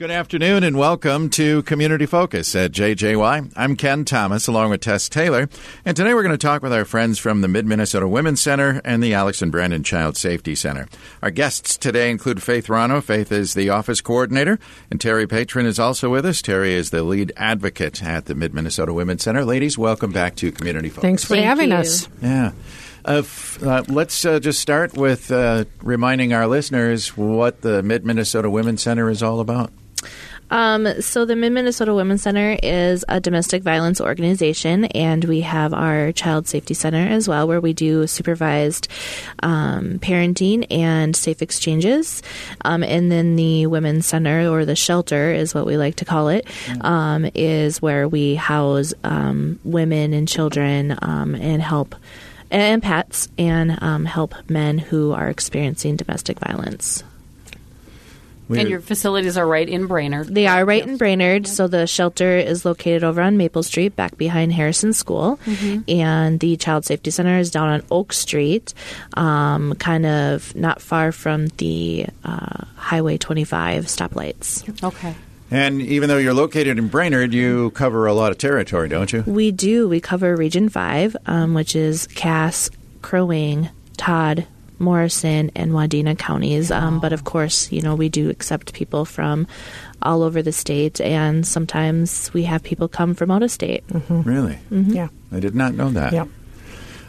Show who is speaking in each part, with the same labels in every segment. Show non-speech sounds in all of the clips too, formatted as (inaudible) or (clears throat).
Speaker 1: Good afternoon and welcome to Community Focus at JJY. I'm Ken Thomas along with Tess Taylor, and today we're going to talk with our friends from the Mid Minnesota Women's Center and the Alex and Brandon Child Safety Center. Our guests today include Faith Rano. Faith is the office coordinator, and Terry Patron is also with us. Terry is the lead advocate at the Mid Minnesota Women's Center. Ladies, welcome back to Community Focus.
Speaker 2: Thanks for
Speaker 3: Thank
Speaker 2: having
Speaker 3: you.
Speaker 2: us.
Speaker 1: Yeah. Uh, f- uh, let's uh, just start with uh, reminding our listeners what the Mid Minnesota Women's Center is all about.
Speaker 3: Um, so the Mid Minnesota Women's Center is a domestic violence organization, and we have our Child Safety Center as well, where we do supervised um, parenting and safe exchanges. Um, and then the Women's Center, or the shelter, is what we like to call it, um, is where we house um, women and children um, and help. And pets and um, help men who are experiencing domestic violence.
Speaker 1: We-
Speaker 4: And your facilities are right in Brainerd.
Speaker 3: They are right in Brainerd. So the shelter is located over on Maple Street, back behind Harrison School, and the Child Safety Center is down on Oak Street, um, kind of not far from the uh, Highway 25 stoplights.
Speaker 4: Okay.
Speaker 1: And even though you're located in Brainerd, you cover a lot of territory, don't you?
Speaker 3: We do. We cover Region 5, um, which is Cass, Crow Wing, Todd, Morrison, and Wadena counties. Um, but of course, you know, we do accept people from all over the state, and sometimes we have people come from out of state.
Speaker 1: Really?
Speaker 2: Yeah.
Speaker 1: I did not know that.
Speaker 2: Yep.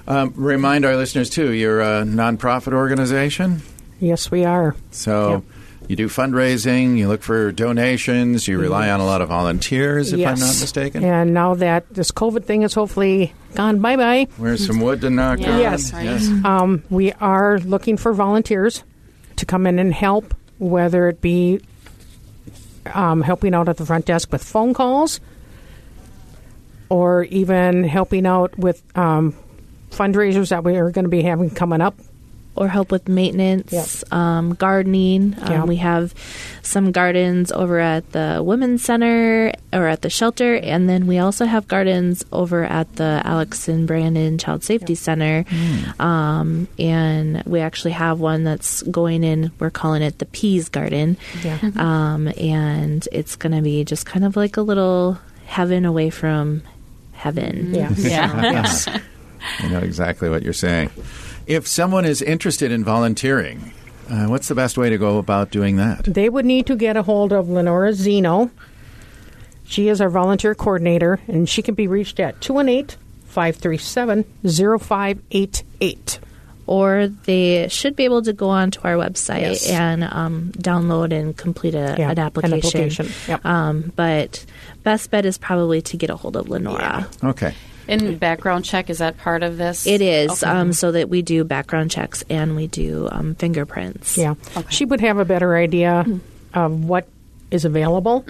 Speaker 1: Um, remind our listeners, too, you're a nonprofit organization.
Speaker 2: Yes, we are.
Speaker 1: So
Speaker 2: Yep.
Speaker 1: You do fundraising, you look for donations, you rely on a lot of volunteers, if
Speaker 2: yes.
Speaker 1: I'm not mistaken.
Speaker 2: And now that this COVID thing is hopefully gone bye bye,
Speaker 1: Where's some wood to knock
Speaker 4: Yeah,
Speaker 1: on?
Speaker 2: Yes.
Speaker 4: right.
Speaker 1: Yes.
Speaker 2: um, we are looking for volunteers to come in and help, whether it be um, helping out at the front desk with phone calls or even helping out with um, fundraisers that we are going to be having coming up.
Speaker 3: Or help with maintenance,
Speaker 2: Yep.
Speaker 3: um, gardening. Um,
Speaker 2: Yeah.
Speaker 3: We have some gardens over at the Women's Center or at the shelter, and then we also have gardens over at the Alex and Brandon Child Safety Center. Um, and we actually have one that's going in, we're calling it the Peas Garden.
Speaker 2: Yeah.
Speaker 3: Um, and it's going to be just kind of like a little heaven away from heaven.
Speaker 2: Yeah. (laughs)
Speaker 4: Yeah.
Speaker 2: yes. (laughs)
Speaker 1: I know exactly what you're saying. If someone is interested in volunteering, uh, what's the best way to go about doing that?
Speaker 2: They would need to get a hold of Lenora Zeno. She is our volunteer coordinator, and she can be reached at 218 537 0588.
Speaker 3: or they should be able to go onto our website
Speaker 2: Yes.
Speaker 3: and um, download and complete a,
Speaker 2: Yeah,
Speaker 3: an
Speaker 2: an
Speaker 3: application.
Speaker 2: application, yep.
Speaker 3: Um, but best bet is probably to get a hold of Lenora.
Speaker 1: Okay.
Speaker 4: And background check, is that part of this?
Speaker 3: It is
Speaker 4: Okay.
Speaker 3: um, so that we do background checks and we do um, fingerprints.
Speaker 2: Yeah.
Speaker 4: Okay.
Speaker 2: She would have a better idea of what is available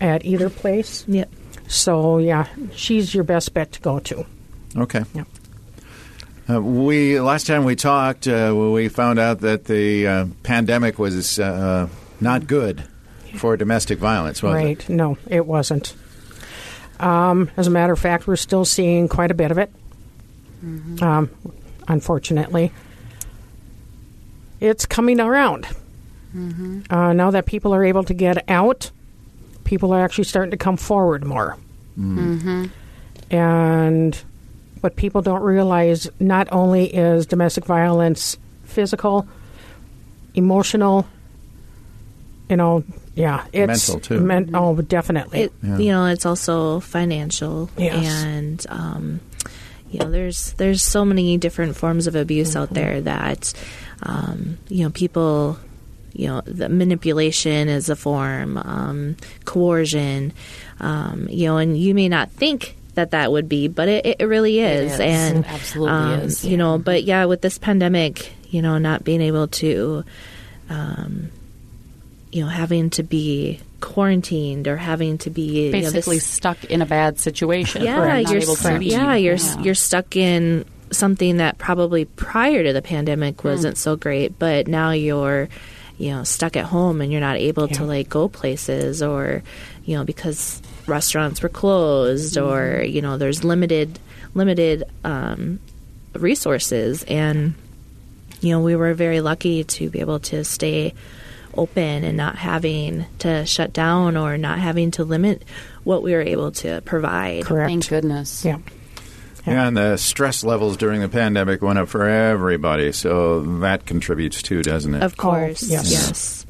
Speaker 2: at either place.
Speaker 3: Yep.
Speaker 2: So, yeah, she's your best bet to go to.
Speaker 1: Okay.
Speaker 2: Yep.
Speaker 1: Uh, we last time we talked, uh, we found out that the uh, pandemic was uh, not good for domestic violence, was
Speaker 2: right.
Speaker 1: it?
Speaker 2: No, it wasn't. Um, as a matter of fact, we're still seeing quite a bit of it. Um, unfortunately, it's coming around. Uh, now that people are able to get out, people are actually starting to come forward more. And what people don't realize not only is domestic violence physical, emotional, you know, yeah, it's
Speaker 1: Mental, too.
Speaker 2: men- oh, definitely.
Speaker 3: It,
Speaker 1: Yeah.
Speaker 3: You know, it's also financial,
Speaker 2: Yes.
Speaker 3: and um, you know, there's there's so many different forms of abuse out there that um, you know people. You know, the manipulation is a form, um, coercion. Um, you know, and you may not think that that would be, but it, it really is.
Speaker 4: is.
Speaker 3: And
Speaker 4: It absolutely
Speaker 3: um,
Speaker 4: is.
Speaker 3: You know, but yeah, with this pandemic, you know, not being able to um, you know, having to be quarantined or having to be you know,
Speaker 4: Basically
Speaker 3: this-
Speaker 4: stuck in a bad situation.
Speaker 3: yeah,
Speaker 4: Not
Speaker 3: you're
Speaker 4: able to leave.
Speaker 3: yeah, you're s you're stuck in something that probably prior to the pandemic wasn't so great, but now you're you know stuck at home and you're not able to like go places or you know because restaurants were closed or you know there's limited limited um, resources and you know we were very lucky to be able to stay open and not having to shut down or not having to limit what we were able to provide.
Speaker 2: Correct.
Speaker 4: Thank goodness.
Speaker 2: Yeah.
Speaker 1: Yeah, and the stress levels during the pandemic went up for everybody, so that contributes too, doesn't it?
Speaker 3: Of oh, course.
Speaker 2: yes.
Speaker 3: Yes.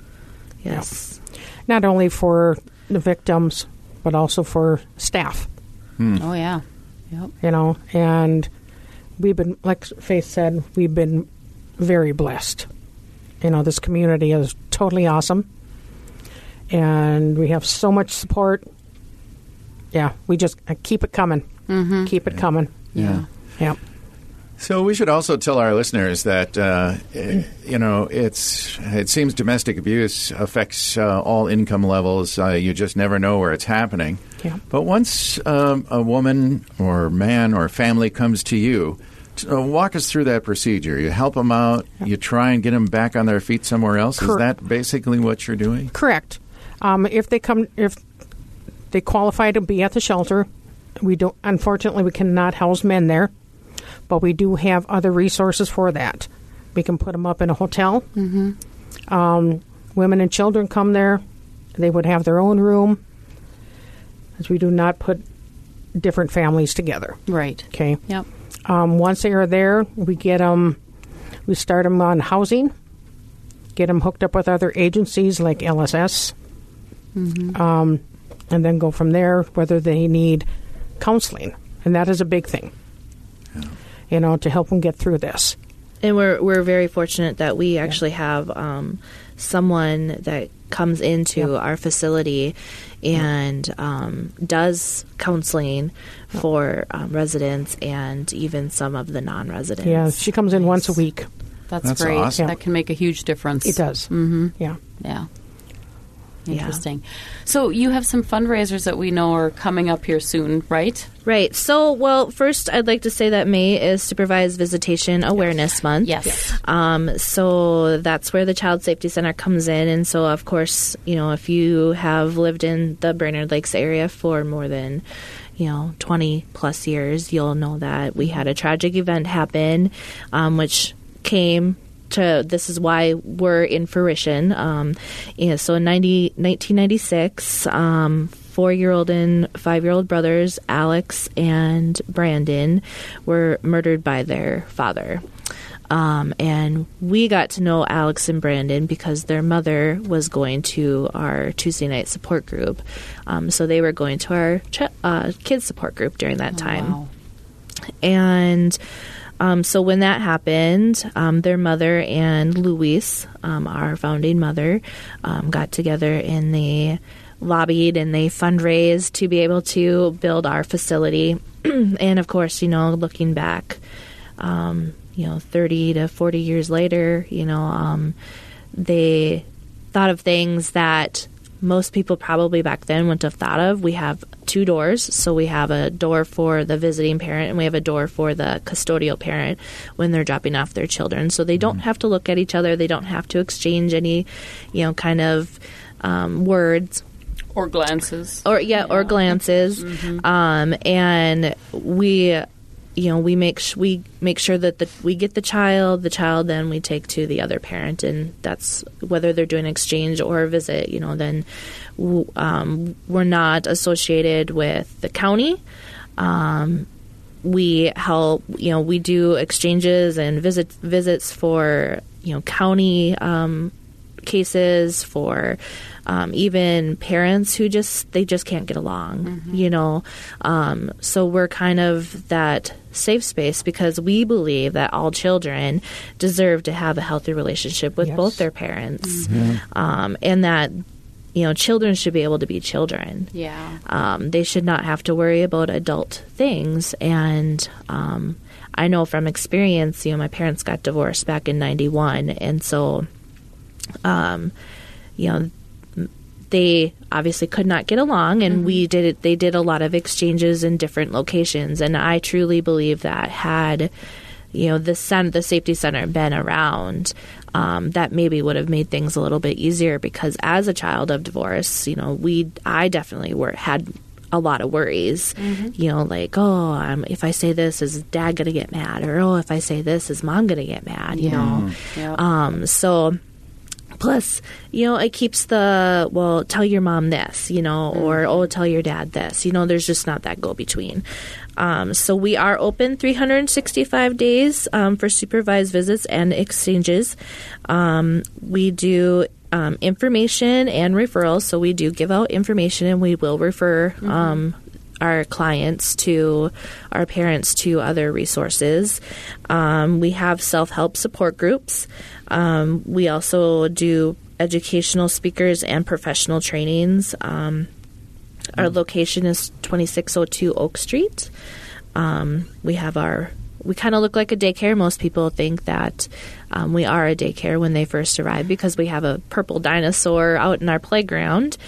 Speaker 3: Yes.
Speaker 2: Not only for the victims, but also for staff. Hmm.
Speaker 4: Oh yeah. Yep.
Speaker 2: you know, and we've been, like Faith said, we've been very blessed. You know, this community is totally awesome, and we have so much support. Yeah, we just uh, keep it coming. Mm-hmm. Keep it coming.
Speaker 1: yeah.
Speaker 2: Yeah.
Speaker 1: So we should also tell our listeners that uh, (clears throat) you know it's it seems domestic abuse affects uh, all income levels. Uh, you just never know where it's happening.
Speaker 2: Yeah.
Speaker 1: But once um, a woman or man or family comes to you, t- uh, walk us through that procedure. You help them out. You try and get them back on their feet somewhere else. Is that basically what you're doing?
Speaker 2: Correct. Um, if they come, if they qualify to be at the shelter, we don't. Unfortunately, we cannot house men there, but we do have other resources for that. We can put them up in a hotel. Mm-hmm. Um, women and children come there; they would have their own room, as we do not put different families together.
Speaker 4: Right.
Speaker 2: Okay.
Speaker 4: Yep.
Speaker 2: Um, once they are there, we get them. We start them on housing. Get them hooked up with other agencies like LSS, um, and then go from there. Whether they need counseling, and that is a big thing. You know, to help them get through this.
Speaker 3: And we're we're very fortunate that we actually have um, someone that comes into
Speaker 2: Yeah.
Speaker 3: our facility and um, does counseling for um, residents and even some of the non-residents.
Speaker 2: Yeah, she comes in once a week.
Speaker 4: That's,
Speaker 1: That's
Speaker 4: great.
Speaker 1: awesome.
Speaker 4: That can make a huge difference.
Speaker 2: It does.
Speaker 4: Mm-hmm.
Speaker 2: Yeah.
Speaker 4: Yeah.
Speaker 3: Yeah.
Speaker 4: Interesting. So you have some fundraisers that we know are coming up here soon, right?
Speaker 3: Right. So, well, first, I'd like to say that May is Supervised Visitation Awareness Month.
Speaker 4: Yes.
Speaker 3: Um, so that's where the Child Safety Center comes in. And so, of course, you know, if you have lived in the Brainerd Lakes area for more than, you know, 20 plus years, you'll know that we had a tragic event happen, um, which came to this is why we're in fruition. Um, yeah, so in 90, 1996, um, four year old and five year old brothers, Alex and Brandon, were murdered by their father. Um, and we got to know Alex and Brandon because their mother was going to our Tuesday night support group. Um, so they were going to our ch- uh, kids support group during that time.
Speaker 4: Wow.
Speaker 3: And um, so when that happened, um, their mother and Louise, um, our founding mother, um, got together and they lobbied and they fundraised to be able to build our facility. (clears throat) and of course, you know, looking back, um, you know, 30 to 40 years later, you know, um, they thought of things that most people probably back then wouldn't have thought of. We have two doors. So we have a door for the visiting parent and we have a door for the custodial parent when they're dropping off their children. So they don't have to look at each other. They don't have to exchange any, you know, kind of um, words
Speaker 4: Or glances.
Speaker 3: or yeah, or glances um, and we you know we make sh- we make sure that the, we get the child the child then we take to the other parent and that's whether they're doing exchange or a visit you know then w- um, we're not associated with the county. Um, we help you know we do exchanges and visit visits for you know county um, cases for um, even parents who just they just can't get along you know? Um, so we're kind of that safe space because we believe that all children deserve to have a healthy relationship with
Speaker 2: Yes.
Speaker 3: both their parents. Um, and that you know children should be able to be children.
Speaker 4: Yeah.
Speaker 3: um, they should not have to worry about adult things. And um, I know from experience, you know, my parents got divorced back in '91, and so, um, you know, they obviously could not get along, and we did. They did a lot of exchanges in different locations, and I truly believe that had you know the cen- the safety center been around um, that maybe would have made things a little bit easier because as a child of divorce you know we i definitely were had a lot of worries. You know like oh um, if i say this is dad gonna get mad? Or oh if i say this is mom gonna get mad? You know?
Speaker 4: Yeah.
Speaker 3: um, so Plus, you know, it keeps the, well, tell your mom this, you know, or, oh, tell your dad this. You know, there's just not that go between. Um, so we are open 365 days um, for supervised visits and exchanges. Um, we do um, information and referrals. So we do give out information and we will refer um, our clients to our parents to other resources. Um, we have self help support groups. Um, we also do educational speakers and professional trainings. Um, our location is 2602 Oak Street. Um, we have our we kind of look like a daycare. Most people think that um, we are a daycare when they first arrive because we have a purple dinosaur out in our playground,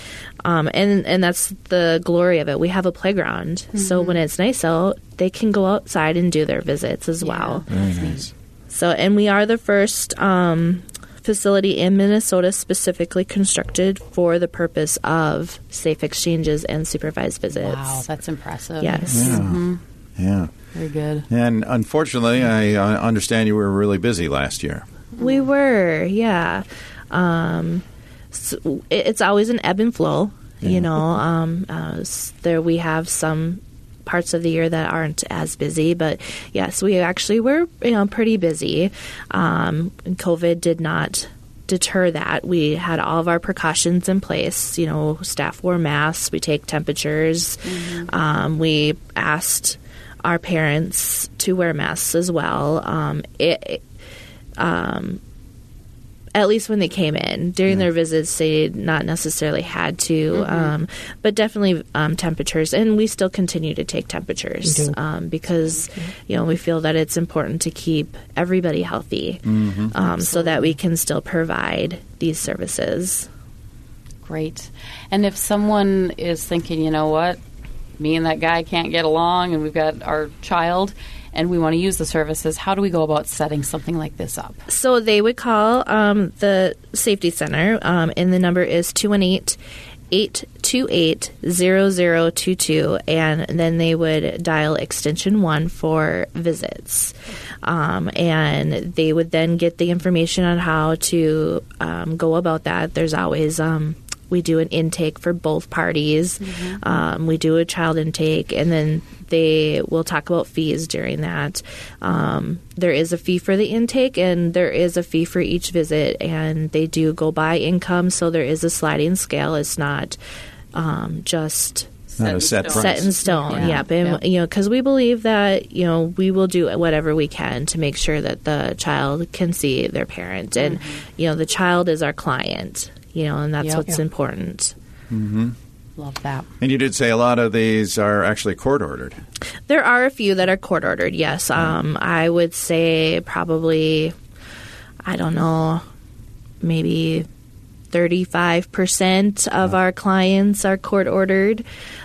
Speaker 3: um, and and that's the glory of it. We have a playground, so when it's nice out, they can go outside and do their visits as well.
Speaker 1: Very nice.
Speaker 3: So, and we are the first um, facility in Minnesota specifically constructed for the purpose of safe exchanges and supervised visits.
Speaker 4: Wow, that's impressive.
Speaker 3: Yes.
Speaker 1: Yeah. Yeah.
Speaker 4: Very good.
Speaker 1: And unfortunately, I uh, understand you were really busy last year.
Speaker 3: We were, yeah. Um, so it's always an ebb and flow, you know. Um, uh, there we have some parts of the year that aren't as busy, but yes, we actually were, you know, pretty busy. Um, and COVID did not deter that. We had all of our precautions in place. You know, staff wore masks. We take temperatures. Um, we asked our parents to wear masks as well. Um, it, it- um, at least when they came in during their visits, they not necessarily had to, um, but definitely um, temperatures, and we still continue to take temperatures
Speaker 2: You do.
Speaker 3: um, because you know we feel that it's important to keep everybody healthy, um, so that we can still provide these services.
Speaker 4: Great. And if someone is thinking, you know what, me and that guy can't get along, and we've got our child, and we want to use the services, how do we go about setting something like this up?
Speaker 3: So they would call um, the safety center, um, and the number is 218 828 0022, and then they would dial extension 1 for visits. Um, and they would then get the information on how to um, go about that. There's always. Um, we do an intake for both parties. Um, we do a child intake, and then they will talk about fees during that. Um, there is a fee for the intake, and there is a fee for each visit, and they do go by income, so there is a sliding scale. It's not um, just
Speaker 1: Not a set price.
Speaker 3: set in stone.
Speaker 4: Yeah.
Speaker 3: Yep. And,
Speaker 4: Yep.
Speaker 3: you know, because we believe that, you know, we will do whatever we can to make sure that the child can see their parent. And, you know, the child is our client, you know, and that's
Speaker 4: Yep.
Speaker 3: what's
Speaker 2: Yeah.
Speaker 3: important.
Speaker 4: Love that.
Speaker 1: And you did say a lot of these are actually court ordered.
Speaker 3: There are a few that are court ordered, yes. Um, I would say probably, I don't know, maybe 35% of our clients are court ordered.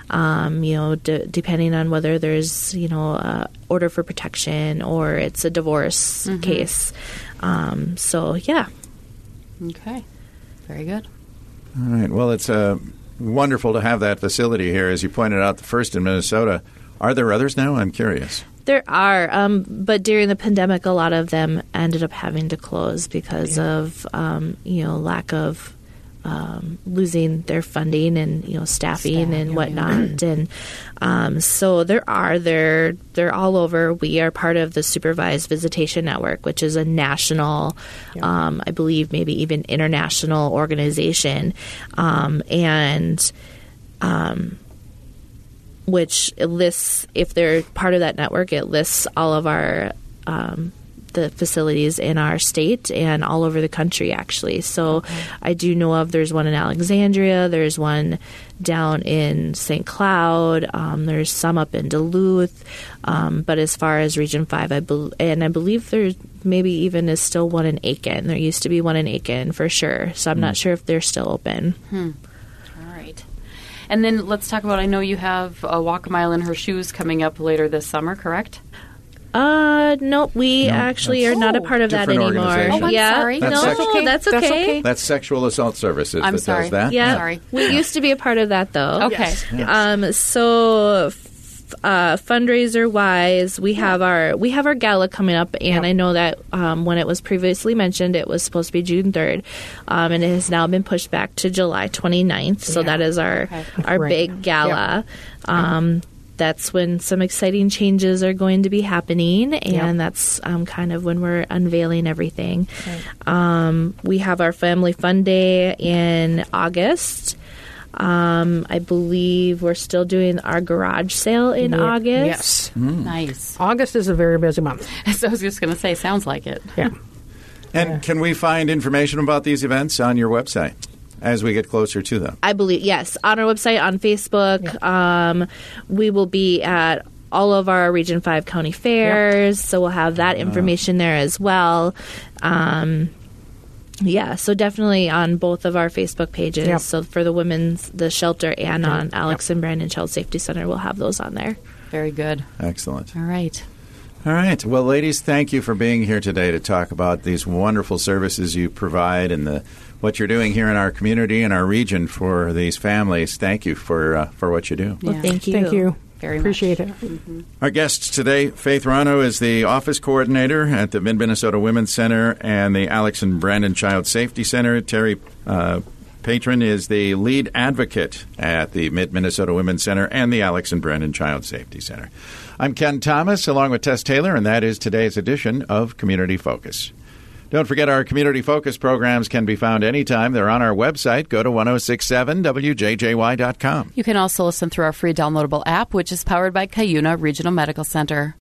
Speaker 3: Um, you know, d- depending on whether there's, you know, a order for protection or it's a divorce case. Um, so, yeah.
Speaker 4: Okay. Very good.
Speaker 1: All right. Well, it's uh, wonderful to have that facility here. As you pointed out, the first in Minnesota. Are there others now? I'm curious.
Speaker 3: There are, um, but during the pandemic, a lot of them ended up having to close because of um, you know lack of um, losing their funding and you know staffing
Speaker 4: Staff,
Speaker 3: and
Speaker 4: yeah,
Speaker 3: whatnot. (clears throat) And um, so there are they're they're all over. We are part of the Supervised Visitation Network, which is a national, um, I believe, maybe even international organization, um, and which lists if they're part of that network it lists all of our um, the facilities in our state and all over the country actually. So i do know of there's one in alexandria there's one down in st cloud um, there's some up in duluth um, but as far as region 5 i bel and i believe there's maybe even is still one in Aitkin. There used to be one in Aitkin for sure so i'm not sure if they're still open.
Speaker 4: All right. And then let's talk about I know you have a Walk a Mile in Her Shoes coming up later this summer, correct?
Speaker 3: Uh, nope. We
Speaker 1: No,
Speaker 3: actually are not a part of that anymore.
Speaker 4: Oh, I'm
Speaker 3: yeah,
Speaker 4: sorry.
Speaker 1: That's
Speaker 3: no,
Speaker 1: sex-
Speaker 3: okay. that's okay.
Speaker 2: That's okay.
Speaker 1: That's Sexual Assault Services
Speaker 4: I'm
Speaker 1: that
Speaker 4: sorry.
Speaker 1: does that.
Speaker 3: Yeah,
Speaker 4: Sorry.
Speaker 3: we used to be a part of that though.
Speaker 4: Okay.
Speaker 3: Um, so uh, fundraiser wise, we have our we have our gala coming up, and I know that um, when it was previously mentioned, it was supposed to be June third, um, and it has now been pushed back to July 29th. So
Speaker 2: Yeah.
Speaker 3: that is our our
Speaker 2: Right.
Speaker 3: big gala. Um, that's when some exciting changes are going to be happening, and
Speaker 2: Yep.
Speaker 3: that's um, kind of when we're unveiling everything. Um, we have our Family Fun Day in August. Um, I believe we're still doing our garage sale in
Speaker 2: Yeah.
Speaker 3: August.
Speaker 2: Yes.
Speaker 4: Nice.
Speaker 2: August is a very busy month. (laughs)
Speaker 4: So I was just going to say, sounds like it.
Speaker 2: Yeah. (laughs)
Speaker 1: And can we find information about these events on your website as we get closer to them?
Speaker 3: I believe yes on our website on Facebook. Um, we will be at all of our Region Five county fairs, so we'll have that information there as well. Um, yeah, so definitely on both of our Facebook pages.
Speaker 2: Yep.
Speaker 3: So for the women's, the shelter, and on Alex and Brandon Child Safety Center, we'll have those on there.
Speaker 4: Very good.
Speaker 1: Excellent.
Speaker 4: All right.
Speaker 1: All right. Well, ladies, thank you for being here today to talk about these wonderful services you provide and the what you're doing here in our community and our region for these families. Thank you for uh, for what you do.
Speaker 3: Well,
Speaker 4: Yeah.
Speaker 3: thank you.
Speaker 2: Thank you.
Speaker 4: Very much.
Speaker 2: Appreciate it.
Speaker 1: Our guests today, Faith Rano is the office coordinator at the Mid Minnesota Women's Center and the Alex and Brandon Child Safety Center. Terry uh, Patron is the lead advocate at the Mid Minnesota Women's Center and the Alex and Brandon Child Safety Center. I'm Ken Thomas, along with Tess Taylor, and that is today's edition of Community Focus. Don't forget our community focus programs can be found anytime. They're on our website. Go to 1067wjjy.com.
Speaker 4: You can also listen through our free downloadable app, which is powered by Cuyuna Regional Medical Center.